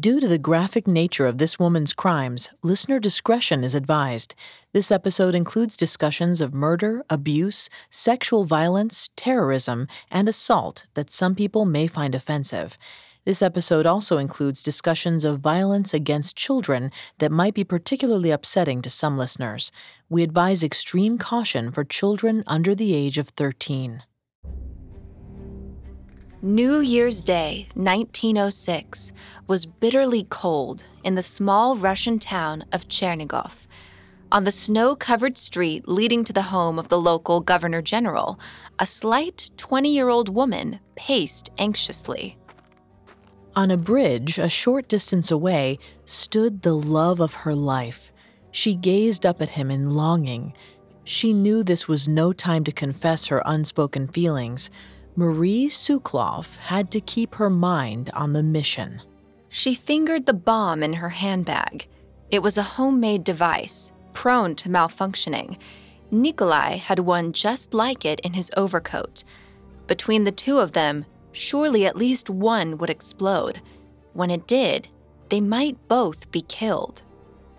Due to the graphic nature of this woman's crimes, listener discretion is advised. This episode includes discussions of murder, abuse, sexual violence, terrorism, and assault that some people may find offensive. This episode also includes discussions of violence against children that might be particularly upsetting to some listeners. We advise extreme caution for children under the age of 13. New Year's Day, 1906, was bitterly cold in the small Russian town of Chernigov. On the snow covered street leading to the home of the local governor general, a slight 20 year old woman paced anxiously. On a bridge a short distance away stood the love of her life. She gazed up at him in longing. She knew this was no time to confess her unspoken feelings. Marie Sukloff had to keep her mind on the mission. She fingered the bomb in her handbag. It was a homemade device, prone to malfunctioning. Nikolai had one just like it in his overcoat. Between the two of them, surely at least one would explode. When it did, they might both be killed.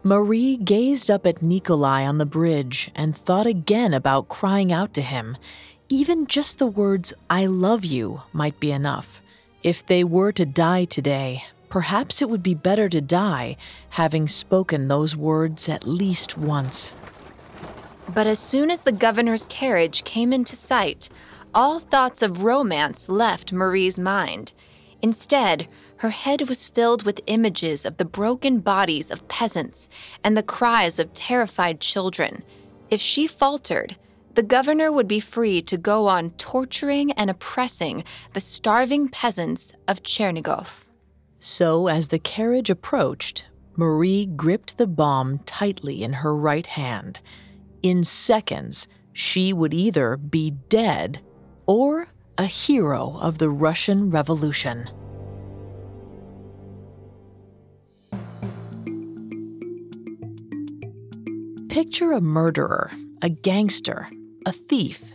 Marie gazed up at Nikolai on the bridge and thought again about crying out to him. Even just the words, I love you, might be enough. If they were to die today, perhaps it would be better to die having spoken those words at least once. But as soon as the governor's carriage came into sight, all thoughts of romance left Marie's mind. Instead, her head was filled with images of the broken bodies of peasants and the cries of terrified children. If she faltered, the governor would be free to go on torturing and oppressing the starving peasants of Chernigov. So, as the carriage approached, Marie gripped the bomb tightly in her right hand. In seconds, she would either be dead or a hero of the Russian Revolution. Picture a murderer, a gangster, a thief.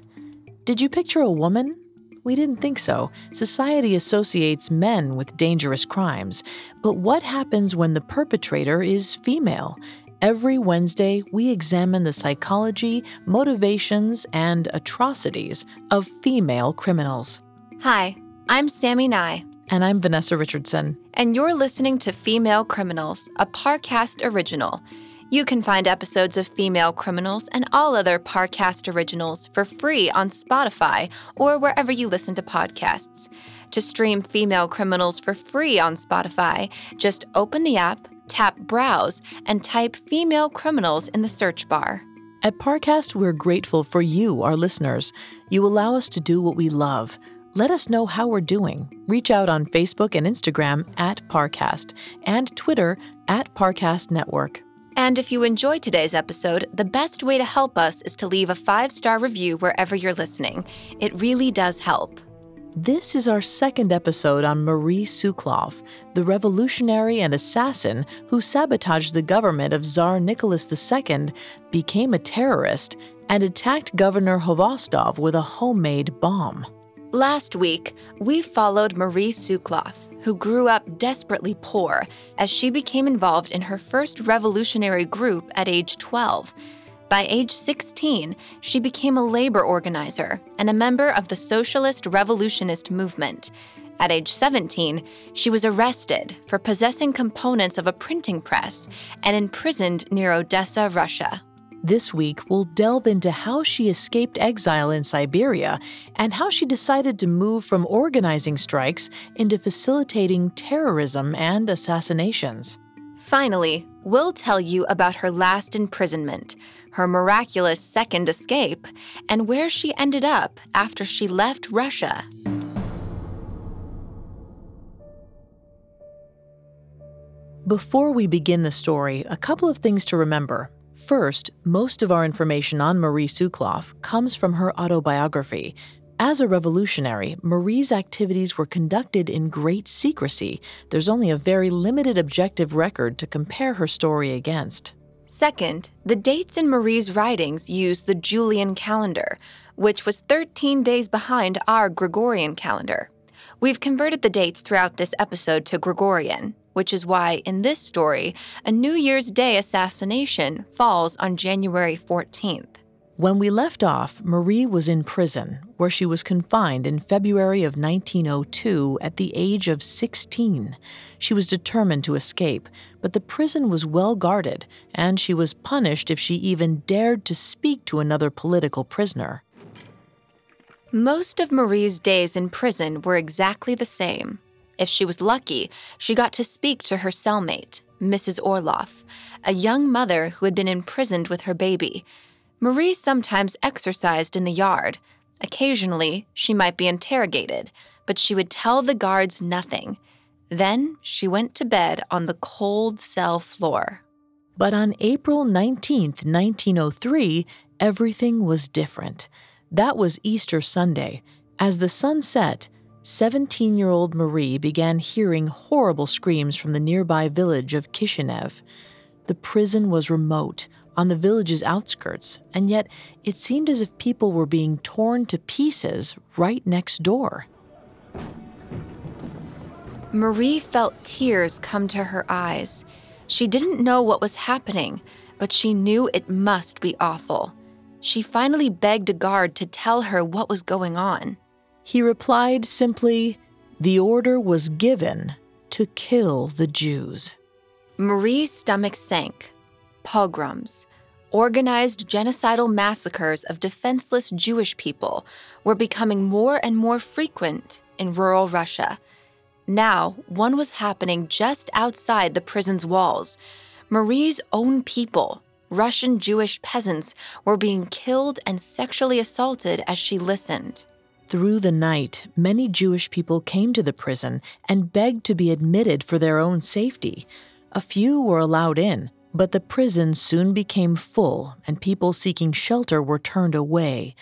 Did you picture a woman? We didn't think so. Society associates men with dangerous crimes. But what happens when the perpetrator is female? Every Wednesday, we examine the psychology, motivations, and atrocities of female criminals. Hi, I'm Sammy Nye. And I'm Vanessa Richardson. And you're listening to Female Criminals, a Parcast original. You can find episodes of Female Criminals and all other Parcast originals for free on Spotify or wherever you listen to podcasts. To stream Female Criminals for free on Spotify, just open the app, tap Browse, and type Female Criminals in the search bar. At Parcast, we're grateful for you, our listeners. You allow us to do what we love. Let us know how we're doing. Reach out on Facebook and Instagram at Parcast and Twitter at Parcast Network. And if you enjoyed today's episode, the best way to help us is to leave a five star review wherever you're listening. It really does help. This is our second episode on Marie Sukloff, the revolutionary and assassin who sabotaged the government of Tsar Nicholas II, became a terrorist, and attacked Governor Khvostov with a homemade bomb. Last week, we followed Marie Sukloff, who grew up desperately poor as she became involved in her first revolutionary group at age 12. By age 16, she became a labor organizer and a member of the Socialist Revolutionist Movement. At age 17, she was arrested for possessing components of a printing press and imprisoned near Odessa, Russia. This week, we'll delve into how she escaped exile in Siberia and how she decided to move from organizing strikes into facilitating terrorism and assassinations. Finally, we'll tell you about her last imprisonment, her miraculous second escape, and where she ended up after she left Russia. Before we begin the story, a couple of things to remember. First, most of our information on Marie Sukloff comes from her autobiography. As a revolutionary, Marie's activities were conducted in great secrecy. There's only a very limited objective record to compare her story against. Second, the dates in Marie's writings use the Julian calendar, which was 13 days behind our Gregorian calendar. We've converted the dates throughout this episode to Gregorian, which is why, in this story, a New Year's Day assassination falls on January 14th. When we left off, Marie was in prison, where she was confined in February of 1902 at the age of 16. She was determined to escape, but the prison was well guarded, and she was punished if she even dared to speak to another political prisoner. Most of Marie's days in prison were exactly the same. If she was lucky, she got to speak to her cellmate, Mrs. Orloff, a young mother who had been imprisoned with her baby. Marie sometimes exercised in the yard. Occasionally, she might be interrogated, but she would tell the guards nothing. Then she went to bed on the cold cell floor. But on April 19, 1903, everything was different. That was Easter Sunday. As the sun set, 17 year old Marie began hearing horrible screams from the nearby village of Kishinev. The prison was remote, on the village's outskirts, and yet it seemed as if people were being torn to pieces right next door. Marie felt tears come to her eyes. She didn't know what was happening, but she knew it must be awful. She finally begged a guard to tell her what was going on. He replied simply, The order was given to kill the Jews. Marie's stomach sank. Pogroms, organized genocidal massacres of defenseless Jewish people, were becoming more and more frequent in rural Russia. Now, one was happening just outside the prison's walls. Marie's own people, Russian Jewish peasants, were being killed and sexually assaulted as she listened. Through the night, many Jewish people came to the prison and begged to be admitted for their own safety. A few were allowed in, but the prison soon became full and people seeking shelter were turned away.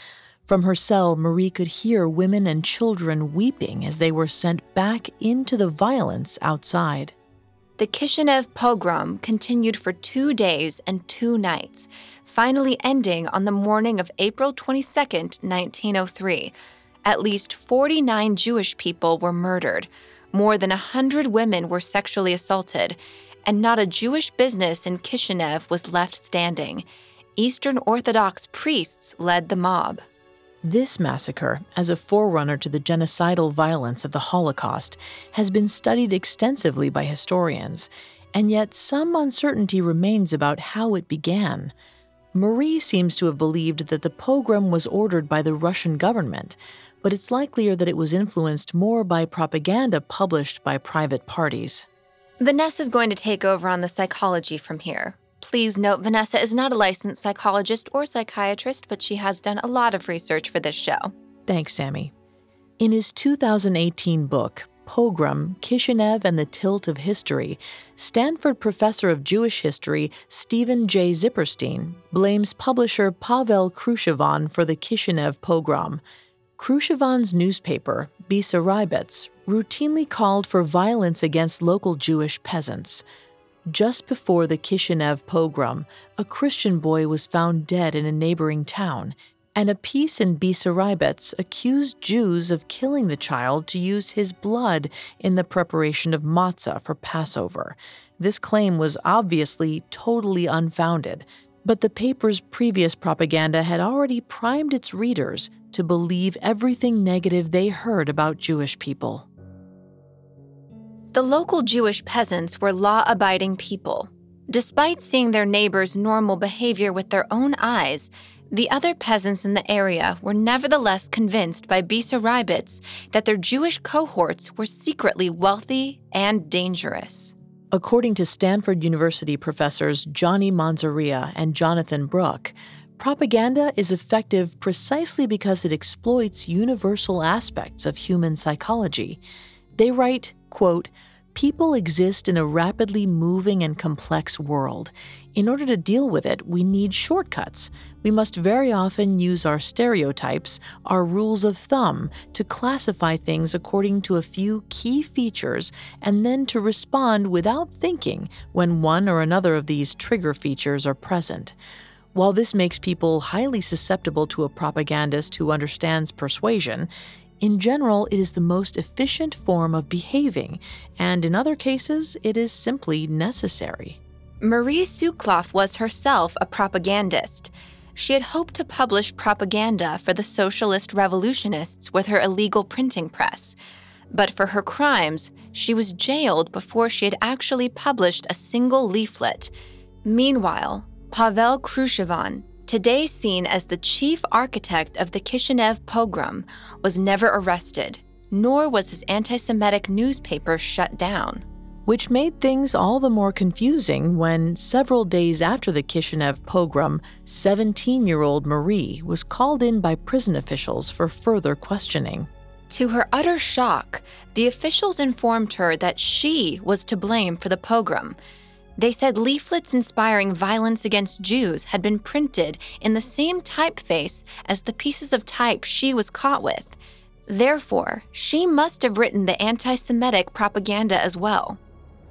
From her cell, Marie could hear women and children weeping as they were sent back into the violence outside. The Kishinev pogrom continued for two days and two nights, finally ending on the morning of April 22, 1903 at least 49 Jewish people were murdered, more than 100 women were sexually assaulted, and not a Jewish business in Kishinev was left standing. Eastern Orthodox priests led the mob. This massacre, as a forerunner to the genocidal violence of the Holocaust, has been studied extensively by historians, and yet some uncertainty remains about how it began. Marie seems to have believed that the pogrom was ordered by the Russian government, but it's likelier that it was influenced more by propaganda published by private parties. Vanessa is going to take over on the psychology from here. Please note Vanessa is not a licensed psychologist or psychiatrist, but she has done a lot of research for this show. Thanks, Sammy. In his 2018 book, Pogrom, Kishinev and the Tilt of History, Stanford professor of Jewish history Steven J. Zipperstein blames publisher Pavel Khrushevan for the Kishinev pogrom Khrushevan's newspaper, Bessarabets, routinely called for violence against local Jewish peasants. Just before the Kishinev pogrom, a Christian boy was found dead in a neighboring town, and a piece in Bessarabets accused Jews of killing the child to use his blood in the preparation of matzah for Passover. This claim was obviously totally unfounded, but the paper's previous propaganda had already primed its readers to believe everything negative they heard about Jewish people. The local Jewish peasants were law abiding people. Despite seeing their neighbors' normal behavior with their own eyes, the other peasants in the area were nevertheless convinced by Bessarabets that their Jewish cohorts were secretly wealthy and dangerous. According to Stanford University professors Johnny Manzaria and Jonathan Brook, propaganda is effective precisely because it exploits universal aspects of human psychology. They write, quote, People exist in a rapidly moving and complex world. In order to deal with it, we need shortcuts. We must very often use our stereotypes, our rules of thumb, to classify things according to a few key features and then to respond without thinking when one or another of these trigger features are present. While this makes people highly susceptible to a propagandist who understands persuasion, in general, it is the most efficient form of behaving, and in other cases, it is simply necessary. Marie Sukloff was herself a propagandist. She had hoped to publish propaganda for the socialist revolutionists with her illegal printing press. But for her crimes, she was jailed before she had actually published a single leaflet. Meanwhile, Pavel Khrushevan, today seen as the chief architect of the Kishinev pogrom, was never arrested, nor was his anti Semitic newspaper shut down. Which made things all the more confusing when, several days after the Kishinev pogrom, 17 year old Marie was called in by prison officials for further questioning. To her utter shock, the officials informed her that she was to blame for the pogrom they said leaflets inspiring violence against Jews had been printed in the same typeface as the pieces of type she was caught with. Therefore, she must have written the anti Semitic propaganda as well.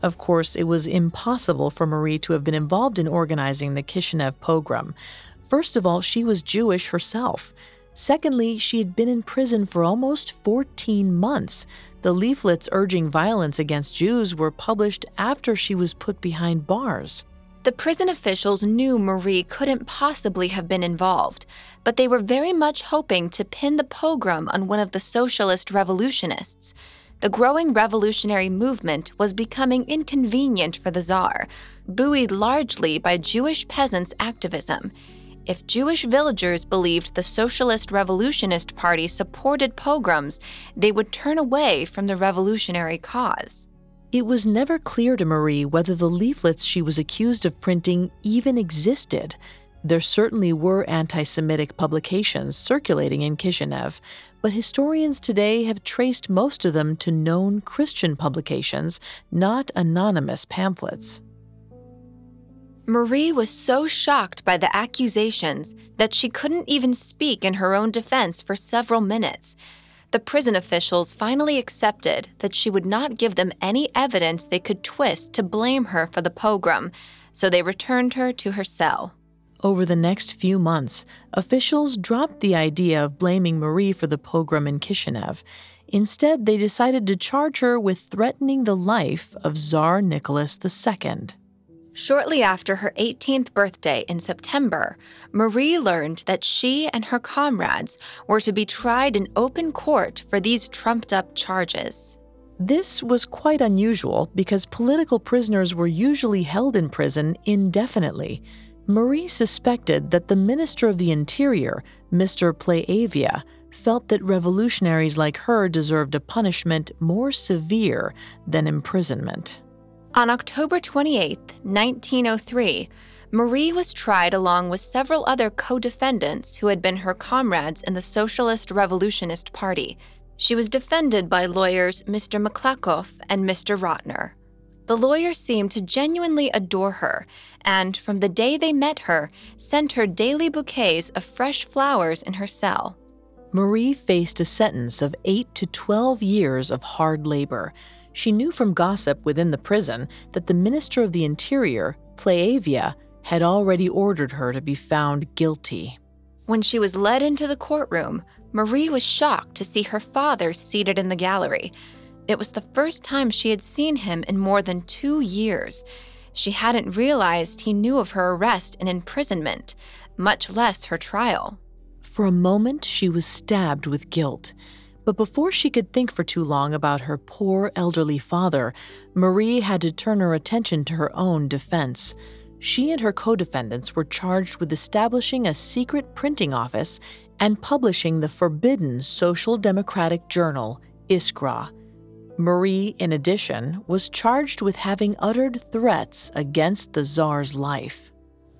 Of course, it was impossible for Marie to have been involved in organizing the Kishinev pogrom. First of all, she was Jewish herself. Secondly, she had been in prison for almost 14 months. The leaflets urging violence against Jews were published after she was put behind bars. The prison officials knew Marie couldn't possibly have been involved, but they were very much hoping to pin the pogrom on one of the socialist revolutionists. The growing revolutionary movement was becoming inconvenient for the Tsar, buoyed largely by Jewish peasants' activism if Jewish villagers believed the Socialist Revolutionist Party supported pogroms, they would turn away from the revolutionary cause. It was never clear to Marie whether the leaflets she was accused of printing even existed. There certainly were anti Semitic publications circulating in Kishinev, but historians today have traced most of them to known Christian publications, not anonymous pamphlets. Marie was so shocked by the accusations that she couldn't even speak in her own defense for several minutes. The prison officials finally accepted that she would not give them any evidence they could twist to blame her for the pogrom, so they returned her to her cell. Over the next few months, officials dropped the idea of blaming Marie for the pogrom in Kishinev. Instead, they decided to charge her with threatening the life of Tsar Nicholas II. Shortly after her 18th birthday in September, Marie learned that she and her comrades were to be tried in open court for these trumped up charges. This was quite unusual because political prisoners were usually held in prison indefinitely. Marie suspected that the Minister of the Interior, Mr. Playavia, felt that revolutionaries like her deserved a punishment more severe than imprisonment. On October 28, 1903, Marie was tried along with several other co defendants who had been her comrades in the Socialist Revolutionist Party. She was defended by lawyers Mr. Maklakoff and Mr. Rotner. The lawyers seemed to genuinely adore her, and from the day they met her, sent her daily bouquets of fresh flowers in her cell. Marie faced a sentence of 8 to 12 years of hard labor. She knew from gossip within the prison that the Minister of the Interior, Plaavia, had already ordered her to be found guilty. When she was led into the courtroom, Marie was shocked to see her father seated in the gallery. It was the first time she had seen him in more than two years. She hadn't realized he knew of her arrest and imprisonment, much less her trial. For a moment, she was stabbed with guilt. But before she could think for too long about her poor elderly father, Marie had to turn her attention to her own defense. She and her co defendants were charged with establishing a secret printing office and publishing the forbidden Social Democratic journal, Iskra. Marie, in addition, was charged with having uttered threats against the Tsar's life.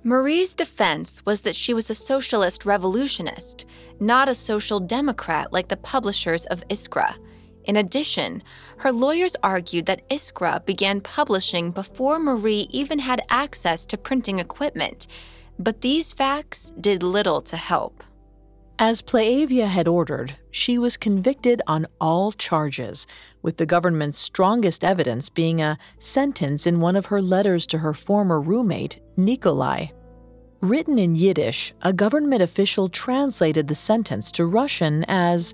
Marie's defense was that she was a socialist revolutionist, not a social democrat like the publishers of Iskra. In addition, her lawyers argued that Iskra began publishing before Marie even had access to printing equipment, but these facts did little to help. As Plaavia had ordered, she was convicted on all charges, with the government's strongest evidence being a sentence in one of her letters to her former roommate, Nikolai. Written in Yiddish, a government official translated the sentence to Russian as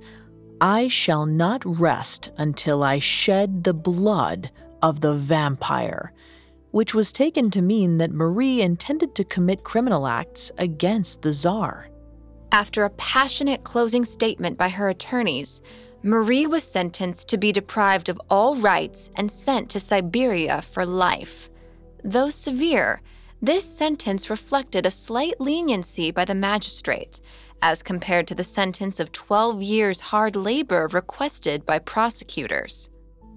I shall not rest until I shed the blood of the vampire, which was taken to mean that Marie intended to commit criminal acts against the Tsar. After a passionate closing statement by her attorneys, Marie was sentenced to be deprived of all rights and sent to Siberia for life. Though severe, this sentence reflected a slight leniency by the magistrate, as compared to the sentence of 12 years hard labor requested by prosecutors.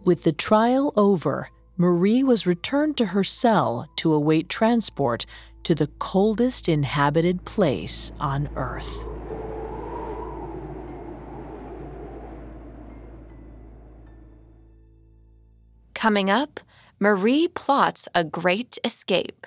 With the trial over, Marie was returned to her cell to await transport to the coldest inhabited place on Earth. Coming up, Marie plots a great escape.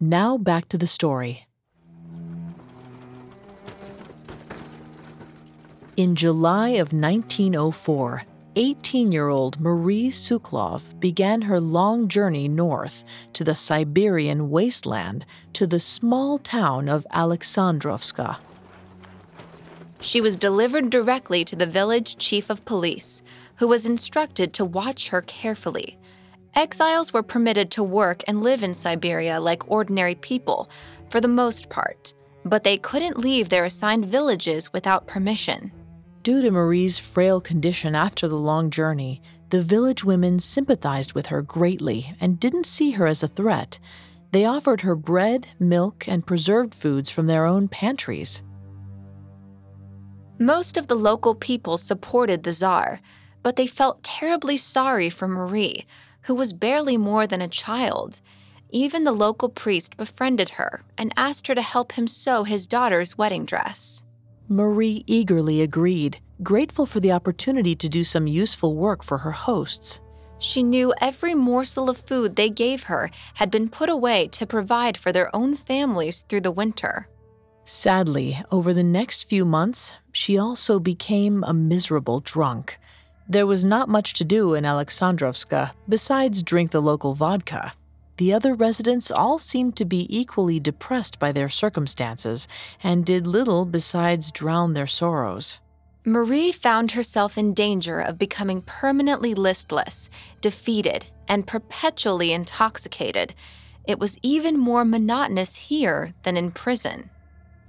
Now back to the story. In July of 1904, 18 year old Marie Sukloff began her long journey north to the Siberian wasteland to the small town of Alexandrovska. She was delivered directly to the village chief of police, who was instructed to watch her carefully. Exiles were permitted to work and live in Siberia like ordinary people, for the most part, but they couldn't leave their assigned villages without permission. Due to Marie's frail condition after the long journey, the village women sympathized with her greatly and didn't see her as a threat. They offered her bread, milk, and preserved foods from their own pantries. Most of the local people supported the Tsar, but they felt terribly sorry for Marie, who was barely more than a child. Even the local priest befriended her and asked her to help him sew his daughter's wedding dress. Marie eagerly agreed, grateful for the opportunity to do some useful work for her hosts. She knew every morsel of food they gave her had been put away to provide for their own families through the winter. Sadly, over the next few months, she also became a miserable drunk. There was not much to do in Alexandrovska besides drink the local vodka. The other residents all seemed to be equally depressed by their circumstances and did little besides drown their sorrows. Marie found herself in danger of becoming permanently listless, defeated, and perpetually intoxicated. It was even more monotonous here than in prison.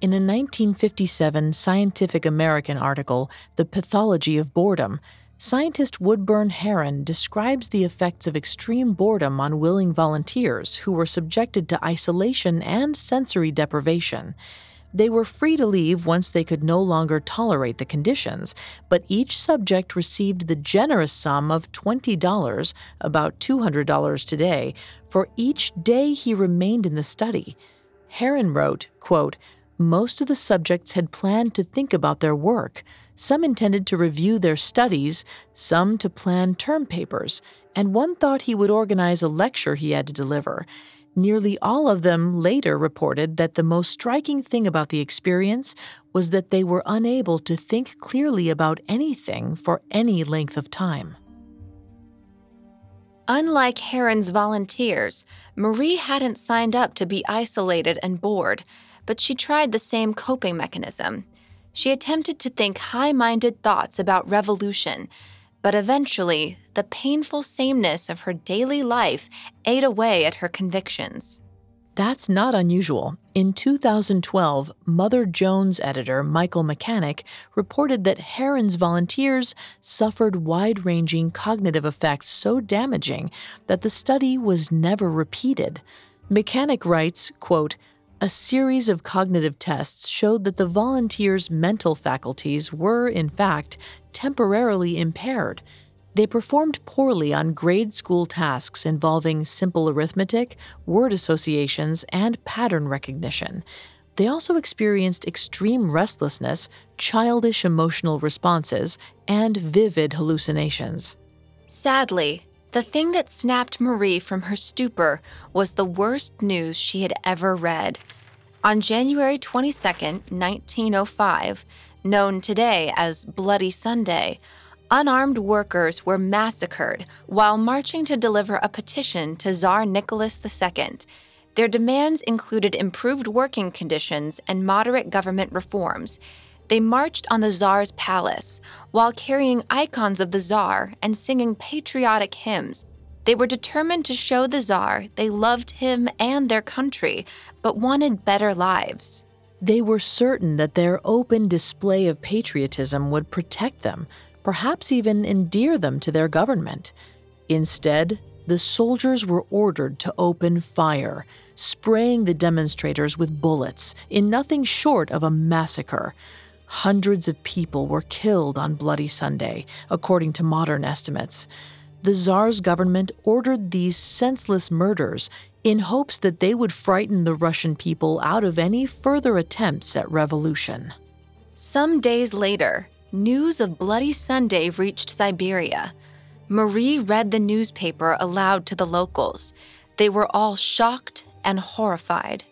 In a 1957 Scientific American article, The Pathology of Boredom, Scientist Woodburn Heron describes the effects of extreme boredom on willing volunteers who were subjected to isolation and sensory deprivation. They were free to leave once they could no longer tolerate the conditions, but each subject received the generous sum of $20, about $200 today, for each day he remained in the study. Heron wrote, quote, Most of the subjects had planned to think about their work. Some intended to review their studies, some to plan term papers, and one thought he would organize a lecture he had to deliver. Nearly all of them later reported that the most striking thing about the experience was that they were unable to think clearly about anything for any length of time. Unlike Heron's volunteers, Marie hadn't signed up to be isolated and bored, but she tried the same coping mechanism. She attempted to think high minded thoughts about revolution, but eventually, the painful sameness of her daily life ate away at her convictions. That's not unusual. In 2012, Mother Jones editor Michael Mechanic reported that Heron's volunteers suffered wide ranging cognitive effects so damaging that the study was never repeated. Mechanic writes, quote, a series of cognitive tests showed that the volunteers' mental faculties were, in fact, temporarily impaired. They performed poorly on grade school tasks involving simple arithmetic, word associations, and pattern recognition. They also experienced extreme restlessness, childish emotional responses, and vivid hallucinations. Sadly, the thing that snapped Marie from her stupor was the worst news she had ever read. On January 22, 1905, known today as Bloody Sunday, unarmed workers were massacred while marching to deliver a petition to Tsar Nicholas II. Their demands included improved working conditions and moderate government reforms. They marched on the Tsar's palace while carrying icons of the Tsar and singing patriotic hymns. They were determined to show the Tsar they loved him and their country, but wanted better lives. They were certain that their open display of patriotism would protect them, perhaps even endear them to their government. Instead, the soldiers were ordered to open fire, spraying the demonstrators with bullets in nothing short of a massacre. Hundreds of people were killed on Bloody Sunday, according to modern estimates the Tsar's government ordered these senseless murders in hopes that they would frighten the Russian people out of any further attempts at revolution. Some days later, news of Bloody Sunday reached Siberia. Marie read the newspaper aloud to the locals. They were all shocked and horrified.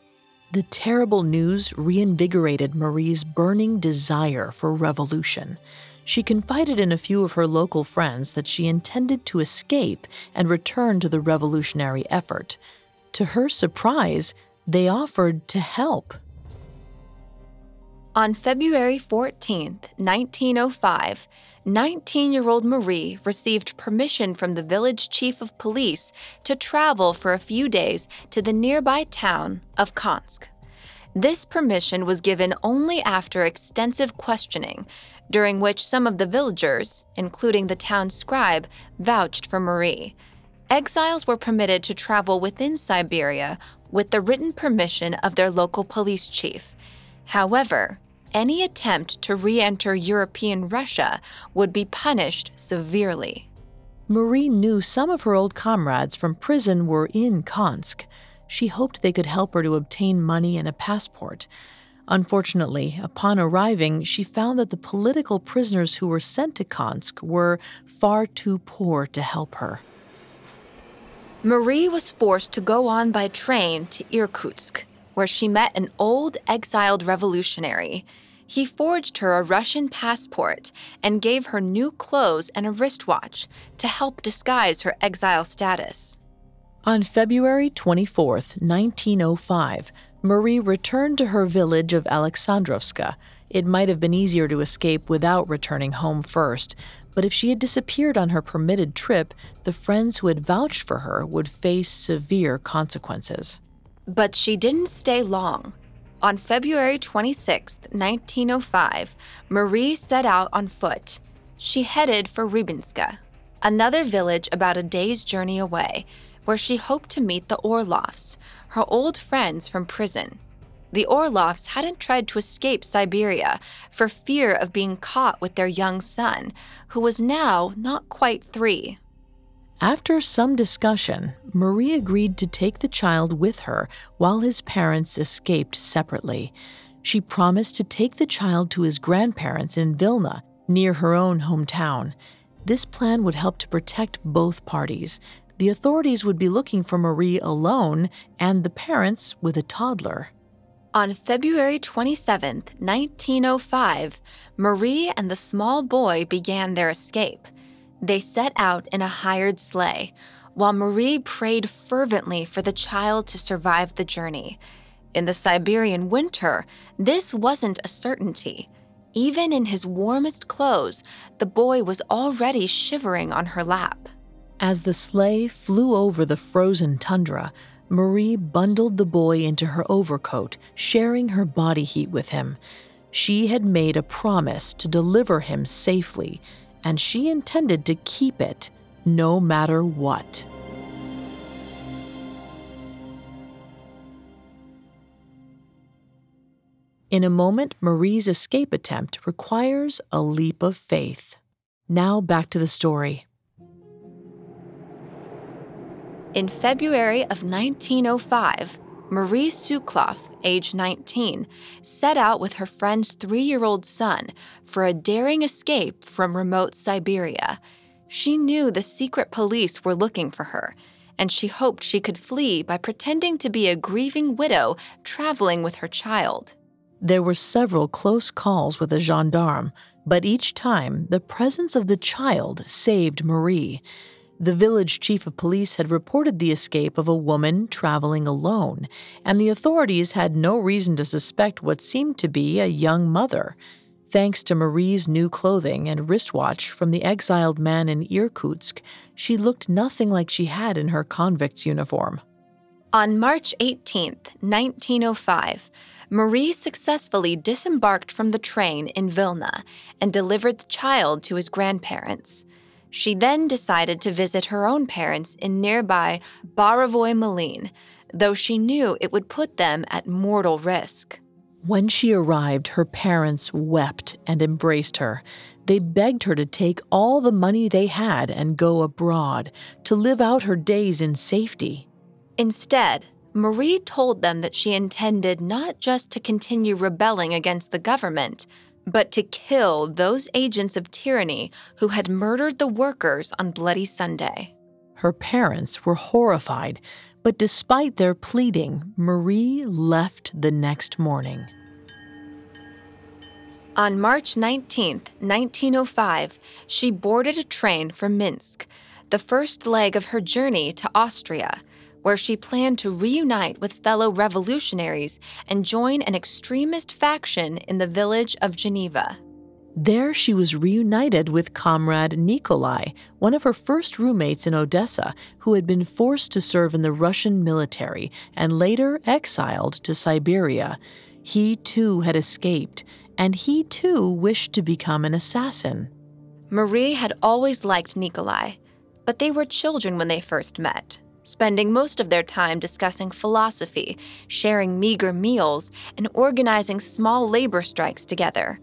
The terrible news reinvigorated Marie's burning desire for revolution she confided in a few of her local friends that she intended to escape and return to the revolutionary effort. To her surprise, they offered to help. On February 14, 1905, 19 year old Marie received permission from the village chief of police to travel for a few days to the nearby town of Kansk. This permission was given only after extensive questioning, during which some of the villagers, including the town scribe, vouched for Marie. Exiles were permitted to travel within Siberia with the written permission of their local police chief. However, any attempt to re enter European Russia would be punished severely. Marie knew some of her old comrades from prison were in Kansk she hoped they could help her to obtain money and a passport. Unfortunately, upon arriving, she found that the political prisoners who were sent to Kansk were far too poor to help her. Marie was forced to go on by train to Irkutsk, where she met an old exiled revolutionary. He forged her a Russian passport and gave her new clothes and a wristwatch to help disguise her exile status. On February 24, 1905, Marie returned to her village of Alexandrovska. It might have been easier to escape without returning home first, but if she had disappeared on her permitted trip, the friends who had vouched for her would face severe consequences. But she didn't stay long. On February 26, 1905, Marie set out on foot. She headed for Rybinska, another village about a day's journey away, where she hoped to meet the Orloffs, her old friends from prison. The Orloffs hadn't tried to escape Siberia for fear of being caught with their young son, who was now not quite three. After some discussion, Marie agreed to take the child with her while his parents escaped separately. She promised to take the child to his grandparents in Vilna, near her own hometown. This plan would help to protect both parties. The authorities would be looking for Marie alone and the parents with a toddler. On February 27, 1905, Marie and the small boy began their escape. They set out in a hired sleigh, while Marie prayed fervently for the child to survive the journey. In the Siberian winter, this wasn't a certainty. Even in his warmest clothes, the boy was already shivering on her lap. As the sleigh flew over the frozen tundra, Marie bundled the boy into her overcoat, sharing her body heat with him. She had made a promise to deliver him safely, and she intended to keep it no matter what. In a moment, Marie's escape attempt requires a leap of faith. Now back to the story. In February of 1905, Marie Sukloff, age 19, set out with her friend's three year old son for a daring escape from remote Siberia. She knew the secret police were looking for her, and she hoped she could flee by pretending to be a grieving widow traveling with her child. There were several close calls with a gendarme, but each time the presence of the child saved Marie. The village chief of police had reported the escape of a woman traveling alone, and the authorities had no reason to suspect what seemed to be a young mother. Thanks to Marie's new clothing and wristwatch from the exiled man in Irkutsk, she looked nothing like she had in her convict's uniform. On March 18, 1905, Marie successfully disembarked from the train in Vilna and delivered the child to his grandparents. She then decided to visit her own parents in nearby Borovoi Malin, though she knew it would put them at mortal risk. When she arrived, her parents wept and embraced her. They begged her to take all the money they had and go abroad to live out her days in safety. Instead, Marie told them that she intended not just to continue rebelling against the government, but to kill those agents of tyranny who had murdered the workers on Bloody Sunday. Her parents were horrified, but despite their pleading, Marie left the next morning. On March 19, 1905, she boarded a train for Minsk, the first leg of her journey to Austria where she planned to reunite with fellow revolutionaries and join an extremist faction in the village of Geneva. There, she was reunited with comrade Nikolai, one of her first roommates in Odessa, who had been forced to serve in the Russian military and later exiled to Siberia. He too had escaped, and he too wished to become an assassin. Marie had always liked Nikolai, but they were children when they first met spending most of their time discussing philosophy, sharing meager meals, and organizing small labor strikes together.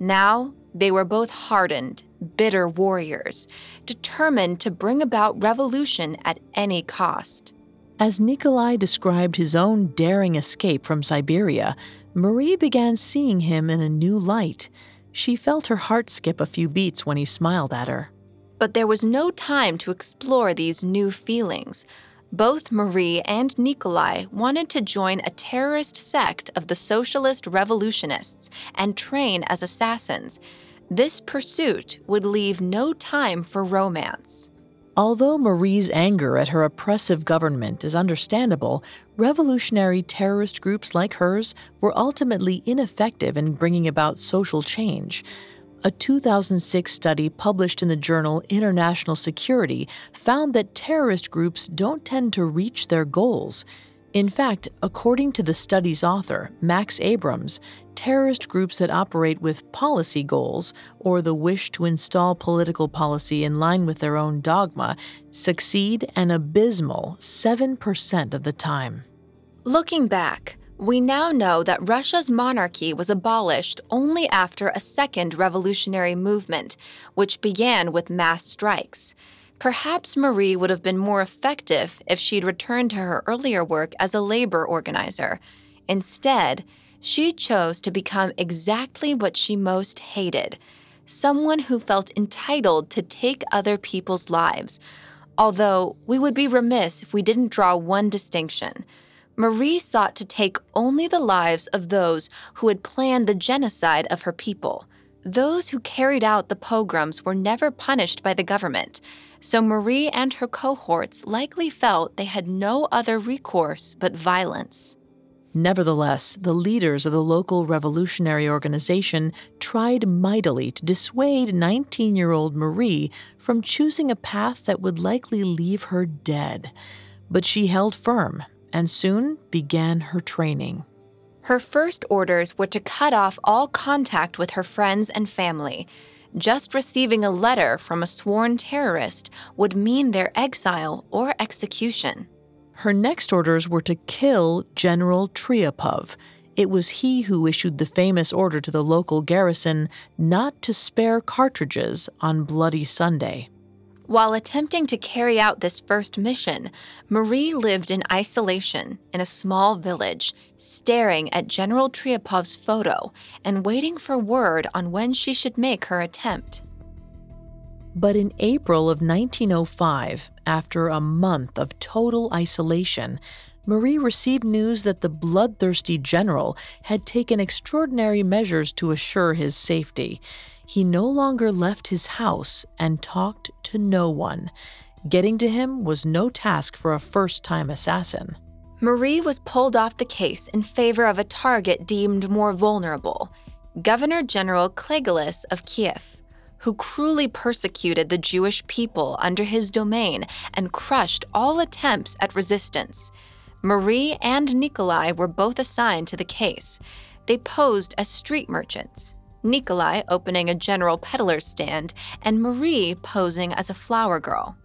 Now, they were both hardened, bitter warriors, determined to bring about revolution at any cost. As Nikolai described his own daring escape from Siberia, Marie began seeing him in a new light. She felt her heart skip a few beats when he smiled at her. But there was no time to explore these new feelings. Both Marie and Nikolai wanted to join a terrorist sect of the socialist revolutionists and train as assassins. This pursuit would leave no time for romance. Although Marie's anger at her oppressive government is understandable, revolutionary terrorist groups like hers were ultimately ineffective in bringing about social change. A 2006 study published in the journal International Security found that terrorist groups don't tend to reach their goals. In fact, according to the study's author, Max Abrams, terrorist groups that operate with policy goals or the wish to install political policy in line with their own dogma succeed an abysmal 7% of the time. Looking back, We now know that Russia's monarchy was abolished only after a second revolutionary movement, which began with mass strikes. Perhaps Marie would have been more effective if she'd returned to her earlier work as a labor organizer. Instead, she chose to become exactly what she most hated someone who felt entitled to take other people's lives. Although we would be remiss if we didn't draw one distinction. Marie sought to take only the lives of those who had planned the genocide of her people. Those who carried out the pogroms were never punished by the government, so Marie and her cohorts likely felt they had no other recourse but violence. Nevertheless, the leaders of the local revolutionary organization tried mightily to dissuade 19 year old Marie from choosing a path that would likely leave her dead. But she held firm and soon began her training. Her first orders were to cut off all contact with her friends and family. Just receiving a letter from a sworn terrorist would mean their exile or execution. Her next orders were to kill General Trepov. It was he who issued the famous order to the local garrison not to spare cartridges on Bloody Sunday. While attempting to carry out this first mission, Marie lived in isolation in a small village, staring at General Trepov's photo and waiting for word on when she should make her attempt. But in April of 1905, after a month of total isolation, Marie received news that the bloodthirsty general had taken extraordinary measures to assure his safety. He no longer left his house and talked to no one. Getting to him was no task for a first time assassin. Marie was pulled off the case in favor of a target deemed more vulnerable Governor General Klegelis of Kiev who cruelly persecuted the Jewish people under his domain and crushed all attempts at resistance. Marie and Nikolai were both assigned to the case. They posed as street merchants, Nikolai opening a general peddler's stand, and Marie posing as a flower girl.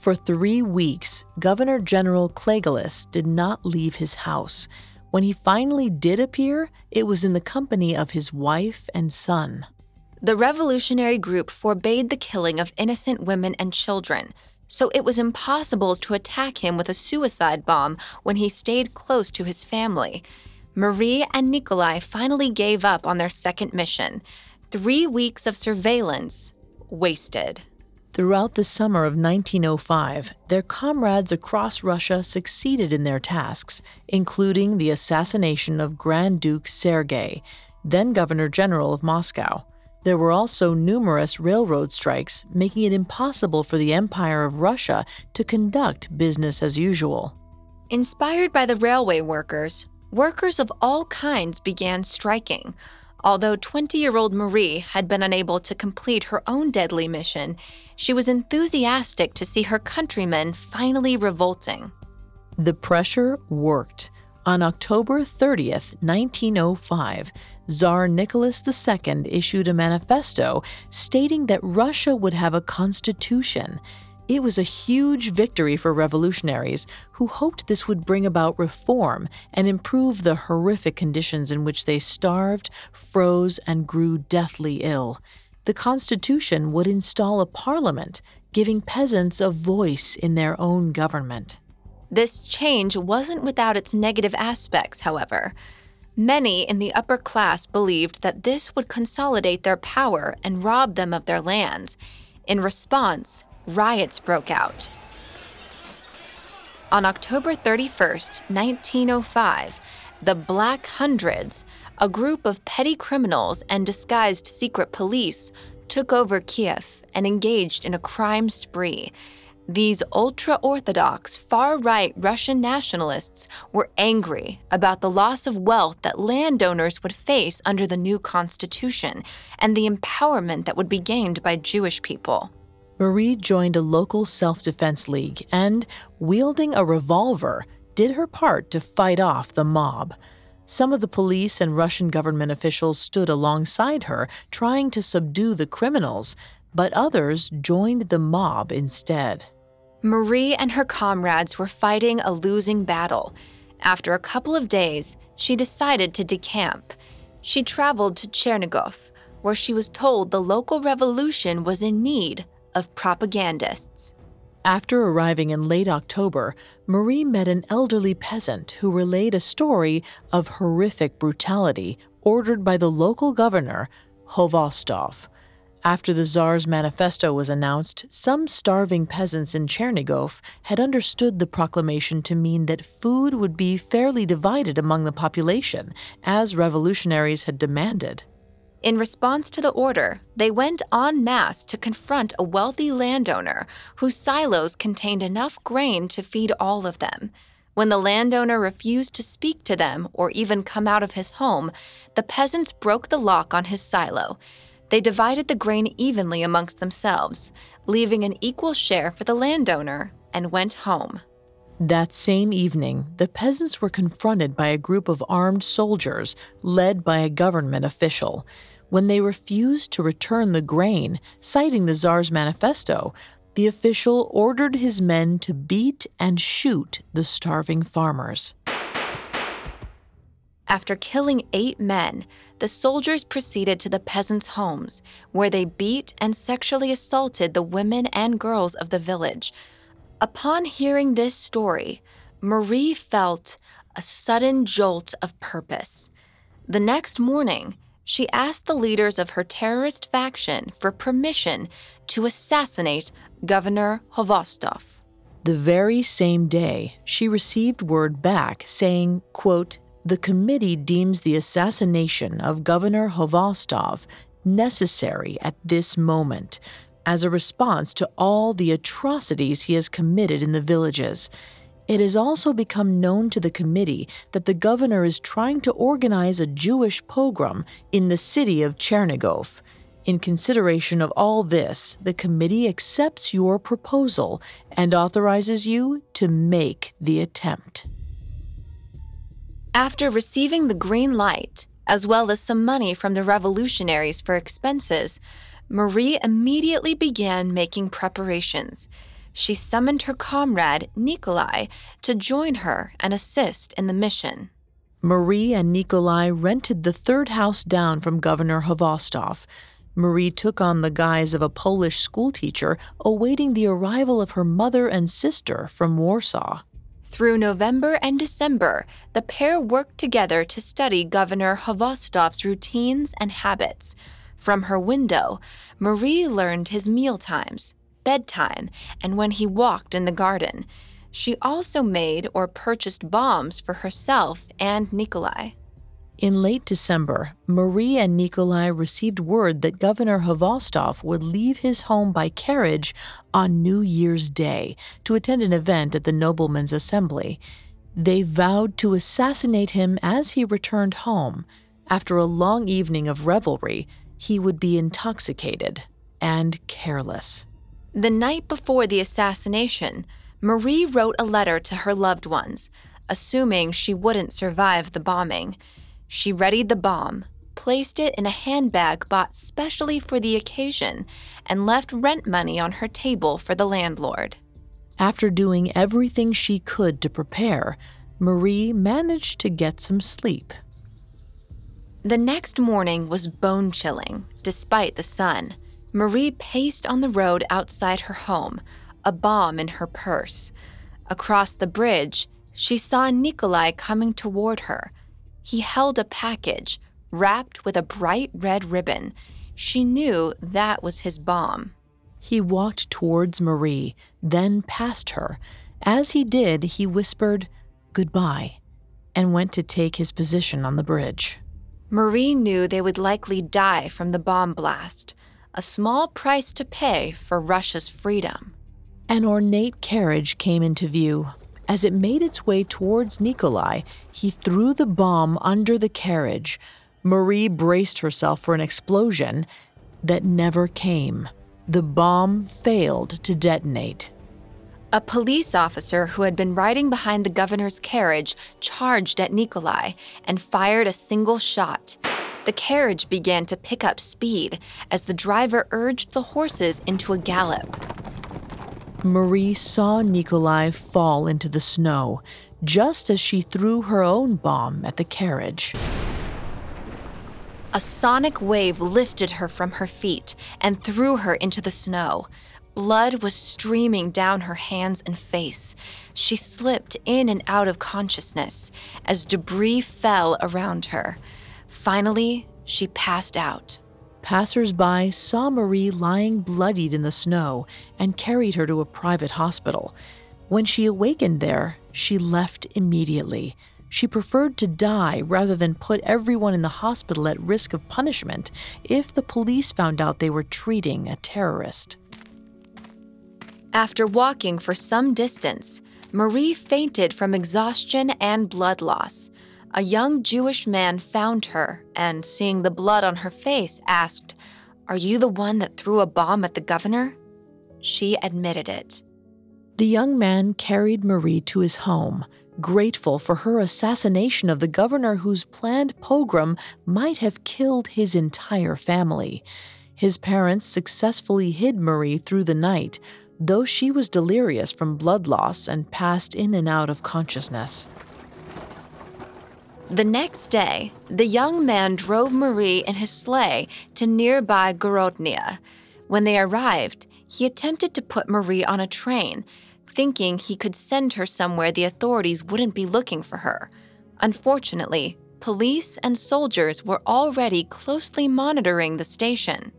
For three weeks, Governor General Klegelis did not leave his house. When he finally did appear, it was in the company of his wife and son. The revolutionary group forbade the killing of innocent women and children, so it was impossible to attack him with a suicide bomb when he stayed close to his family. Marie and Nikolai finally gave up on their second mission. Three weeks of surveillance wasted. Throughout the summer of 1905, their comrades across Russia succeeded in their tasks, including the assassination of Grand Duke Sergei, then Governor General of Moscow. There were also numerous railroad strikes, making it impossible for the Empire of Russia to conduct business as usual. Inspired by the railway workers, workers of all kinds began striking. Although 20 year old Marie had been unable to complete her own deadly mission, she was enthusiastic to see her countrymen finally revolting. The pressure worked. On October 30th, 1905, Tsar Nicholas II issued a manifesto stating that Russia would have a constitution. It was a huge victory for revolutionaries who hoped this would bring about reform and improve the horrific conditions in which they starved, froze, and grew deathly ill. The Constitution would install a parliament, giving peasants a voice in their own government. This change wasn't without its negative aspects, however. Many in the upper class believed that this would consolidate their power and rob them of their lands. In response, riots broke out. On October 31, 1905, the Black Hundreds, a group of petty criminals and disguised secret police, took over Kiev and engaged in a crime spree. These ultra Orthodox, far right Russian nationalists were angry about the loss of wealth that landowners would face under the new constitution and the empowerment that would be gained by Jewish people. Marie joined a local self defense league and, wielding a revolver, did her part to fight off the mob. Some of the police and Russian government officials stood alongside her, trying to subdue the criminals, but others joined the mob instead. Marie and her comrades were fighting a losing battle. After a couple of days, she decided to decamp. She traveled to Chernigov, where she was told the local revolution was in need of propagandists. After arriving in late October, Marie met an elderly peasant who relayed a story of horrific brutality ordered by the local governor, Khvostov. After the Tsar's manifesto was announced, some starving peasants in Chernigov had understood the proclamation to mean that food would be fairly divided among the population, as revolutionaries had demanded. In response to the order, they went en masse to confront a wealthy landowner whose silos contained enough grain to feed all of them. When the landowner refused to speak to them or even come out of his home, the peasants broke the lock on his silo. They divided the grain evenly amongst themselves, leaving an equal share for the landowner, and went home. That same evening, the peasants were confronted by a group of armed soldiers led by a government official. When they refused to return the grain, citing the Tsar's manifesto, the official ordered his men to beat and shoot the starving farmers. After killing eight men, the soldiers proceeded to the peasants' homes, where they beat and sexually assaulted the women and girls of the village, Upon hearing this story, Marie felt a sudden jolt of purpose. The next morning, she asked the leaders of her terrorist faction for permission to assassinate Governor Khvostov. The very same day, she received word back saying, quote, the committee deems the assassination of Governor Khvostov necessary at this moment as a response to all the atrocities he has committed in the villages. It has also become known to the committee that the governor is trying to organize a Jewish pogrom in the city of Chernigov. In consideration of all this, the committee accepts your proposal and authorizes you to make the attempt. After receiving the green light, as well as some money from the revolutionaries for expenses, Marie immediately began making preparations. She summoned her comrade, Nikolai, to join her and assist in the mission. Marie and Nikolai rented the third house down from Governor Khvostov. Marie took on the guise of a Polish schoolteacher awaiting the arrival of her mother and sister from Warsaw. Through November and December, the pair worked together to study Governor Khvostov's routines and habits. From her window, Marie learned his meal times, bedtime, and when he walked in the garden. She also made or purchased bombs for herself and Nikolai. In late December, Marie and Nikolai received word that Governor Khvostov would leave his home by carriage on New Year's Day to attend an event at the Noblemen's Assembly. They vowed to assassinate him as he returned home. After a long evening of revelry, he would be intoxicated and careless. The night before the assassination, Marie wrote a letter to her loved ones, assuming she wouldn't survive the bombing. She readied the bomb, placed it in a handbag bought specially for the occasion, and left rent money on her table for the landlord. After doing everything she could to prepare, Marie managed to get some sleep. The next morning was bone chilling, despite the sun. Marie paced on the road outside her home, a bomb in her purse. Across the bridge, she saw Nikolai coming toward her. He held a package wrapped with a bright red ribbon. She knew that was his bomb. He walked towards Marie, then past her. As he did, he whispered, Goodbye, and went to take his position on the bridge. Marie knew they would likely die from the bomb blast, a small price to pay for Russia's freedom. An ornate carriage came into view. As it made its way towards Nikolai, he threw the bomb under the carriage. Marie braced herself for an explosion that never came. The bomb failed to detonate. A police officer who had been riding behind the governor's carriage charged at Nikolai and fired a single shot. The carriage began to pick up speed as the driver urged the horses into a gallop. Marie saw Nikolai fall into the snow. just as she threw her own bomb at the carriage. A sonic wave lifted her from her feet and threw her into the snow. Blood was streaming down her hands and face. She slipped in and out of consciousness as debris fell around her. Finally, she passed out. Passers-by saw Marie lying bloodied in the snow and carried her to a private hospital. When she awakened there, she left immediately. She preferred to die rather than put everyone in the hospital at risk of punishment if the police found out they were treating a terrorist. After walking for some distance, Marie fainted from exhaustion and blood loss. A young Jewish man found her and, seeing the blood on her face, asked, Are you the one that threw a bomb at the governor? She admitted it. The young man carried Marie to his home, grateful for her assassination of the governor whose planned pogrom might have killed his entire family. His parents successfully hid Marie through the night, though she was delirious from blood loss and passed in and out of consciousness. The next day, the young man drove Marie in his sleigh to nearby Gorodnia. When they arrived, he attempted to put Marie on a train, thinking he could send her somewhere the authorities wouldn't be looking for her. Unfortunately, police and soldiers were already closely monitoring the station.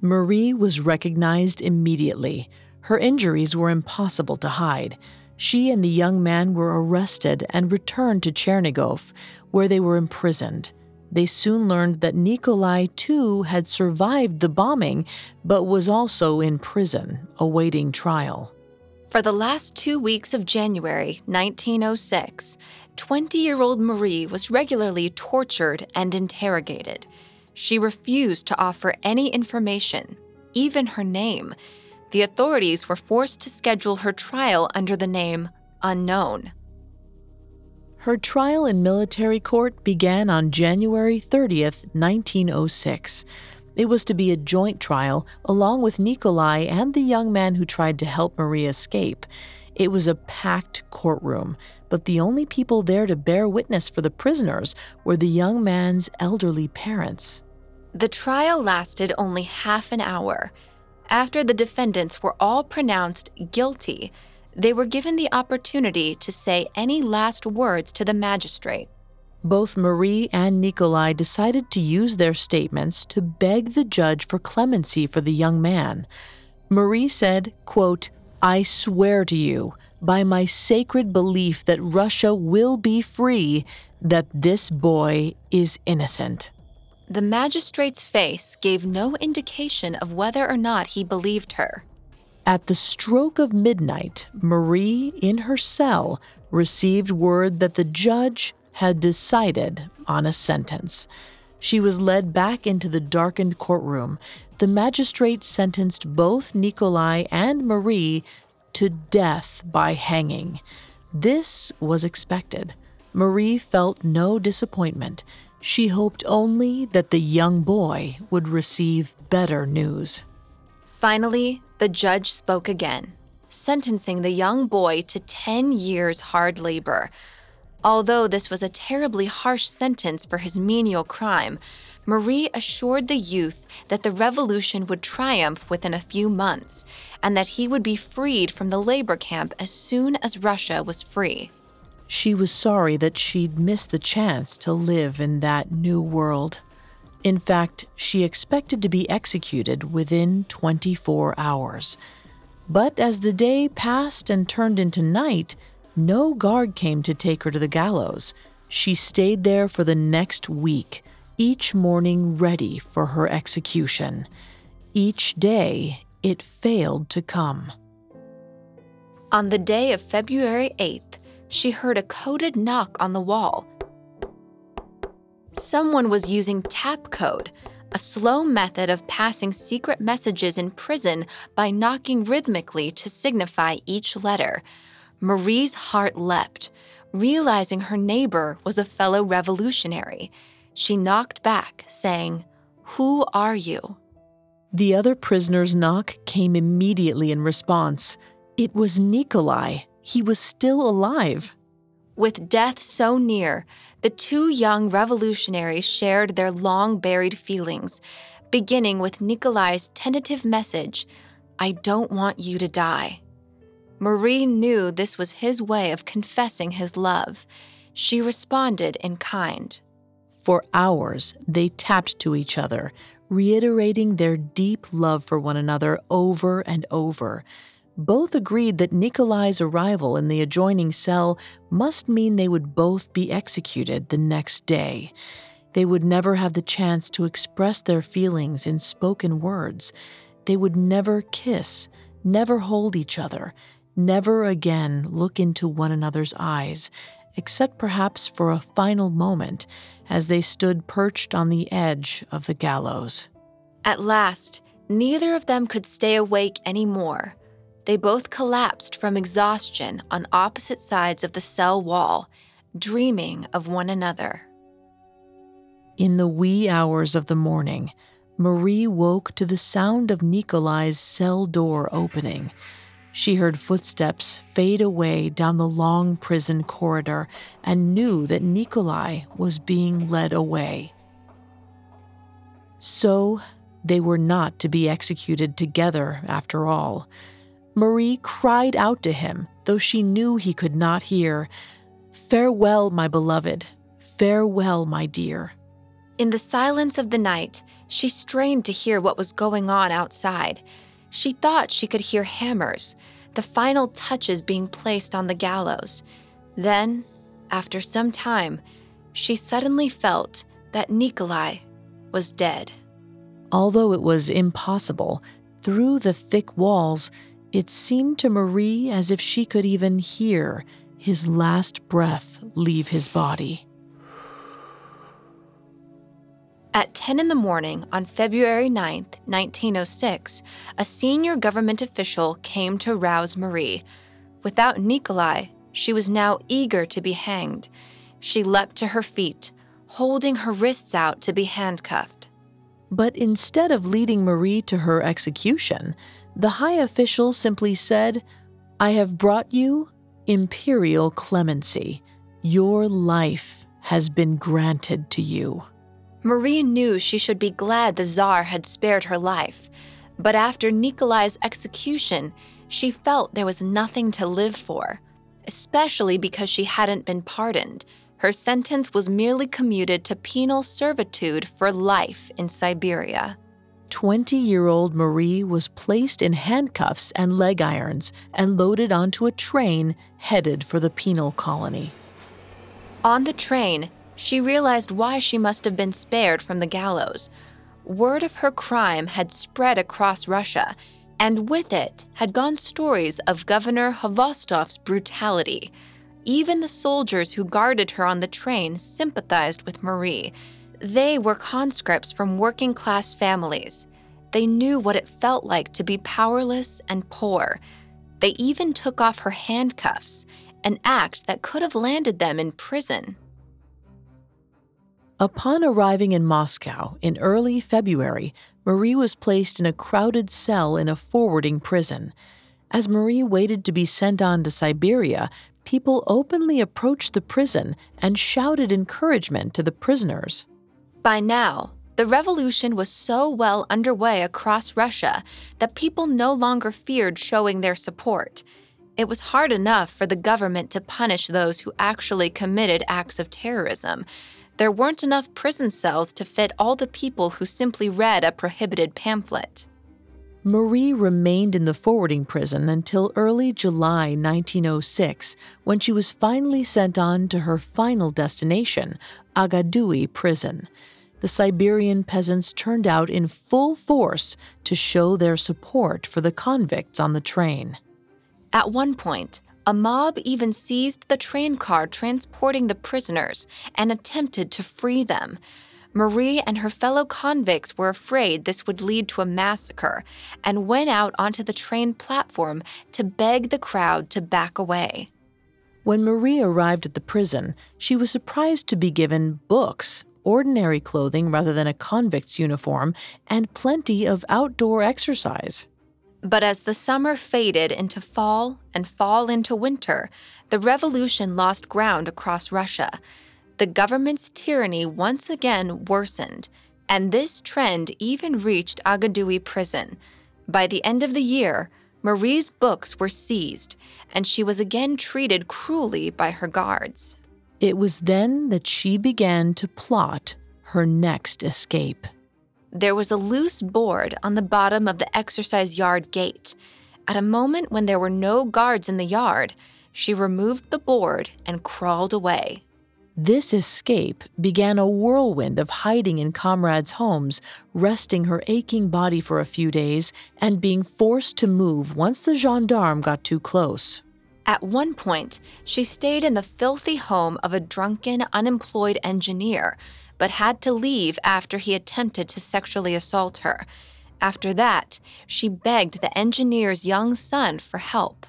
Marie was recognized immediately. Her injuries were impossible to hide. She and the young man were arrested and returned to Chernigov, where they were imprisoned. They soon learned that Nikolai, too, had survived the bombing, but was also in prison, awaiting trial. For the last two weeks of January 1906, 20 year old Marie was regularly tortured and interrogated. She refused to offer any information, even her name, the authorities were forced to schedule her trial under the name Unknown. Her trial in military court began on January 30th, 1906. It was to be a joint trial along with Nikolai and the young man who tried to help Marie escape. It was a packed courtroom, but the only people there to bear witness for the prisoners were the young man's elderly parents. The trial lasted only half an hour. After the defendants were all pronounced guilty, they were given the opportunity to say any last words to the magistrate. Both Marie and Nikolai decided to use their statements to beg the judge for clemency for the young man. Marie said, quote, I swear to you, by my sacred belief that Russia will be free, that this boy is innocent. The magistrate's face gave no indication of whether or not he believed her. At the stroke of midnight, Marie, in her cell, received word that the judge had decided on a sentence. She was led back into the darkened courtroom. The magistrate sentenced both Nikolai and Marie to death by hanging. This was expected. Marie felt no disappointment. She hoped only that the young boy would receive better news. Finally, the judge spoke again, sentencing the young boy to 10 years hard labor. Although this was a terribly harsh sentence for his menial crime, Marie assured the youth that the revolution would triumph within a few months and that he would be freed from the labor camp as soon as Russia was free. She was sorry that she'd missed the chance to live in that new world. In fact, she expected to be executed within 24 hours. But as the day passed and turned into night, no guard came to take her to the gallows. She stayed there for the next week, each morning ready for her execution. Each day, it failed to come. On the day of February 8th, she heard a coded knock on the wall. Someone was using tap code, a slow method of passing secret messages in prison by knocking rhythmically to signify each letter. Marie's heart leapt, realizing her neighbor was a fellow revolutionary. She knocked back, saying, Who are you? The other prisoner's knock came immediately in response. It was Nikolai, he was still alive. With death so near, the two young revolutionaries shared their long buried feelings, beginning with Nikolai's tentative message I don't want you to die. Marie knew this was his way of confessing his love. She responded in kind. For hours, they tapped to each other, reiterating their deep love for one another over and over. Both agreed that Nikolai's arrival in the adjoining cell must mean they would both be executed the next day. They would never have the chance to express their feelings in spoken words. They would never kiss, never hold each other, never again look into one another's eyes, except perhaps for a final moment as they stood perched on the edge of the gallows. At last, neither of them could stay awake anymore. They both collapsed from exhaustion on opposite sides of the cell wall, dreaming of one another. In the wee hours of the morning, Marie woke to the sound of Nikolai's cell door opening. She heard footsteps fade away down the long prison corridor and knew that Nikolai was being led away. So, they were not to be executed together after all. Marie cried out to him, though she knew he could not hear Farewell, my beloved. Farewell, my dear. In the silence of the night, she strained to hear what was going on outside. She thought she could hear hammers, the final touches being placed on the gallows. Then, after some time, she suddenly felt that Nikolai was dead. Although it was impossible, through the thick walls, it seemed to Marie as if she could even hear his last breath leave his body. At 10 in the morning on February 9, 1906, a senior government official came to rouse Marie. Without Nikolai, she was now eager to be hanged. She leapt to her feet, holding her wrists out to be handcuffed. But instead of leading Marie to her execution, the high official simply said, I have brought you imperial clemency. Your life has been granted to you. Marie knew she should be glad the Tsar had spared her life, but after Nikolai's execution, she felt there was nothing to live for, especially because she hadn't been pardoned. Her sentence was merely commuted to penal servitude for life in Siberia. 20 year old Marie was placed in handcuffs and leg irons and loaded onto a train headed for the penal colony. On the train, she realized why she must have been spared from the gallows. Word of her crime had spread across Russia, and with it had gone stories of Governor Khvostov's brutality. Even the soldiers who guarded her on the train sympathized with Marie. They were conscripts from working class families. They knew what it felt like to be powerless and poor. They even took off her handcuffs, an act that could have landed them in prison. Upon arriving in Moscow in early February, Marie was placed in a crowded cell in a forwarding prison. As Marie waited to be sent on to Siberia, people openly approached the prison and shouted encouragement to the prisoners. By now, the revolution was so well underway across Russia that people no longer feared showing their support. It was hard enough for the government to punish those who actually committed acts of terrorism, there weren't enough prison cells to fit all the people who simply read a prohibited pamphlet. Marie remained in the forwarding prison until early July 1906, when she was finally sent on to her final destination, Akatui prison. The Siberian peasants turned out in full force to show their support for the convicts on the train. At one point, a mob even seized the train car transporting the prisoners and attempted to free them. Marie and her fellow convicts were afraid this would lead to a massacre and went out onto the train platform to beg the crowd to back away. When Marie arrived at the prison, she was surprised to be given books, ordinary clothing rather than a convict's uniform, and plenty of outdoor exercise. But as the summer faded into fall and fall into winter, the revolution lost ground across Russia. The government's tyranny once again worsened, and this trend even reached Akatui prison. By the end of the year, Marie's books were seized, and she was again treated cruelly by her guards. It was then that she began to plot her next escape. There was a loose board on the bottom of the exercise yard gate. At a moment when there were no guards in the yard, she removed the board and crawled away. This escape began a whirlwind of hiding in comrades' homes, resting her aching body for a few days, and being forced to move once the gendarme got too close. At one point, she stayed in the filthy home of a drunken, unemployed engineer, but had to leave after he attempted to sexually assault her. After that, she begged the engineer's young son for help.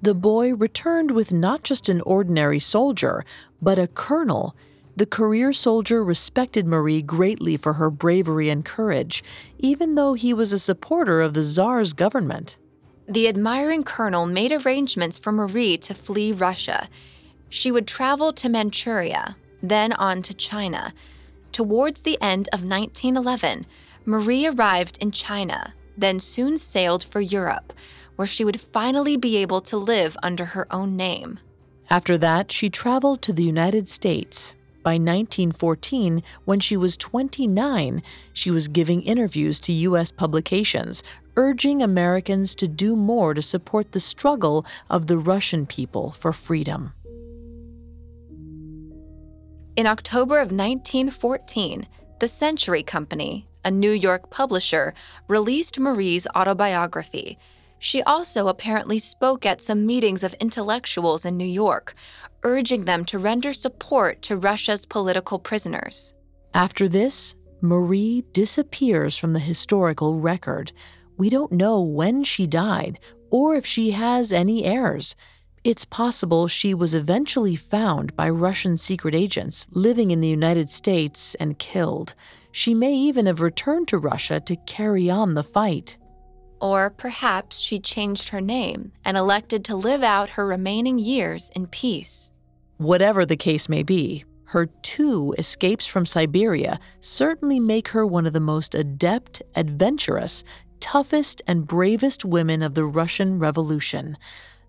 The boy returned with not just an ordinary soldier, but a colonel. The career soldier respected Marie greatly for her bravery and courage, even though he was a supporter of the Tsar's government. The admiring colonel made arrangements for Marie to flee Russia. She would travel to Manchuria, then on to China. Towards the end of 1911, Marie arrived in China, then soon sailed for Europe, where she would finally be able to live under her own name. After that, she traveled to the United States. By 1914, when she was 29, she was giving interviews to U.S. publications, urging Americans to do more to support the struggle of the Russian people for freedom. In October of 1914, the Century Company, a New York publisher, released Marie's autobiography, she also apparently spoke at some meetings of intellectuals in New York, urging them to render support to Russia's political prisoners. After this, Marie disappears from the historical record. We don't know when she died or if she has any heirs. It's possible she was eventually found by Russian secret agents living in the United States and killed. She may even have returned to Russia to carry on the fight. Or perhaps she changed her name and elected to live out her remaining years in peace. Whatever the case may be, her two escapes from Siberia certainly make her one of the most adept, adventurous, toughest, and bravest women of the Russian Revolution.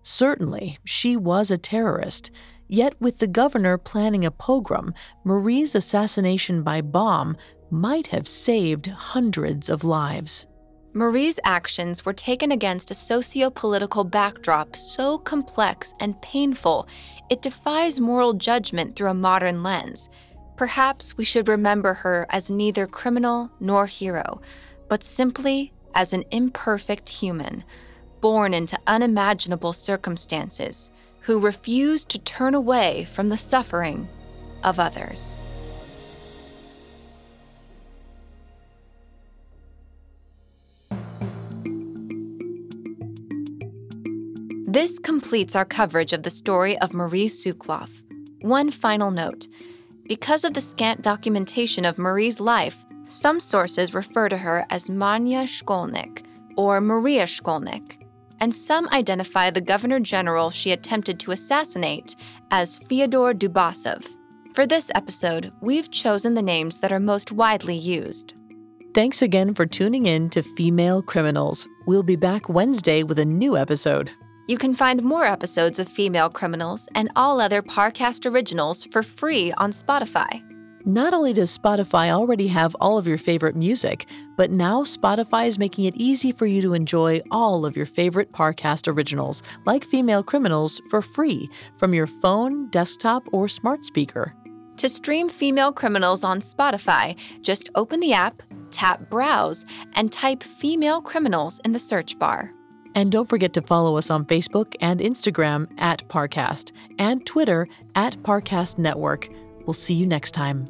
Certainly, she was a terrorist. Yet, with the governor planning a pogrom, Marie's assassination by bomb might have saved hundreds of lives. Marie's actions were taken against a socio political backdrop so complex and painful it defies moral judgment through a modern lens. Perhaps we should remember her as neither criminal nor hero, but simply as an imperfect human, born into unimaginable circumstances, who refused to turn away from the suffering of others. This completes our coverage of the story of Marie Sukloff. One final note because of the scant documentation of Marie's life, some sources refer to her as Manya Shkolnik or Maria Shkolnik, and some identify the governor general she attempted to assassinate as Fyodor Dubasov. For this episode, we've chosen the names that are most widely used. Thanks again for tuning in to Female Criminals. We'll be back Wednesday with a new episode. You can find more episodes of Female Criminals and all other Parcast originals for free on Spotify. Not only does Spotify already have all of your favorite music, but now Spotify is making it easy for you to enjoy all of your favorite Parcast originals, like Female Criminals, for free from your phone, desktop, or smart speaker. To stream Female Criminals on Spotify, just open the app, tap Browse, and type Female Criminals in the search bar. And don't forget to follow us on Facebook and Instagram at Parcast and Twitter at Parcast Network. We'll see you next time.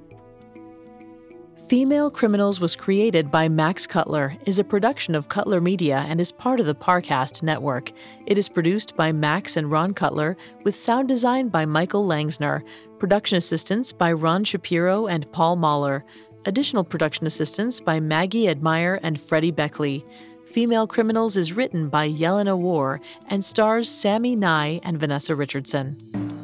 Female Criminals was created by Max Cutler, is a production of Cutler Media, and is part of the Parcast network. It is produced by Max and Ron Cutler, with sound design by Michael Langsner, production assistance by Ron Shapiro and Paul Mahler, additional production assistance by Maggie Admire and Freddie Beckley. Female Criminals is written by Yelena War and stars Sammy Nye and Vanessa Richardson.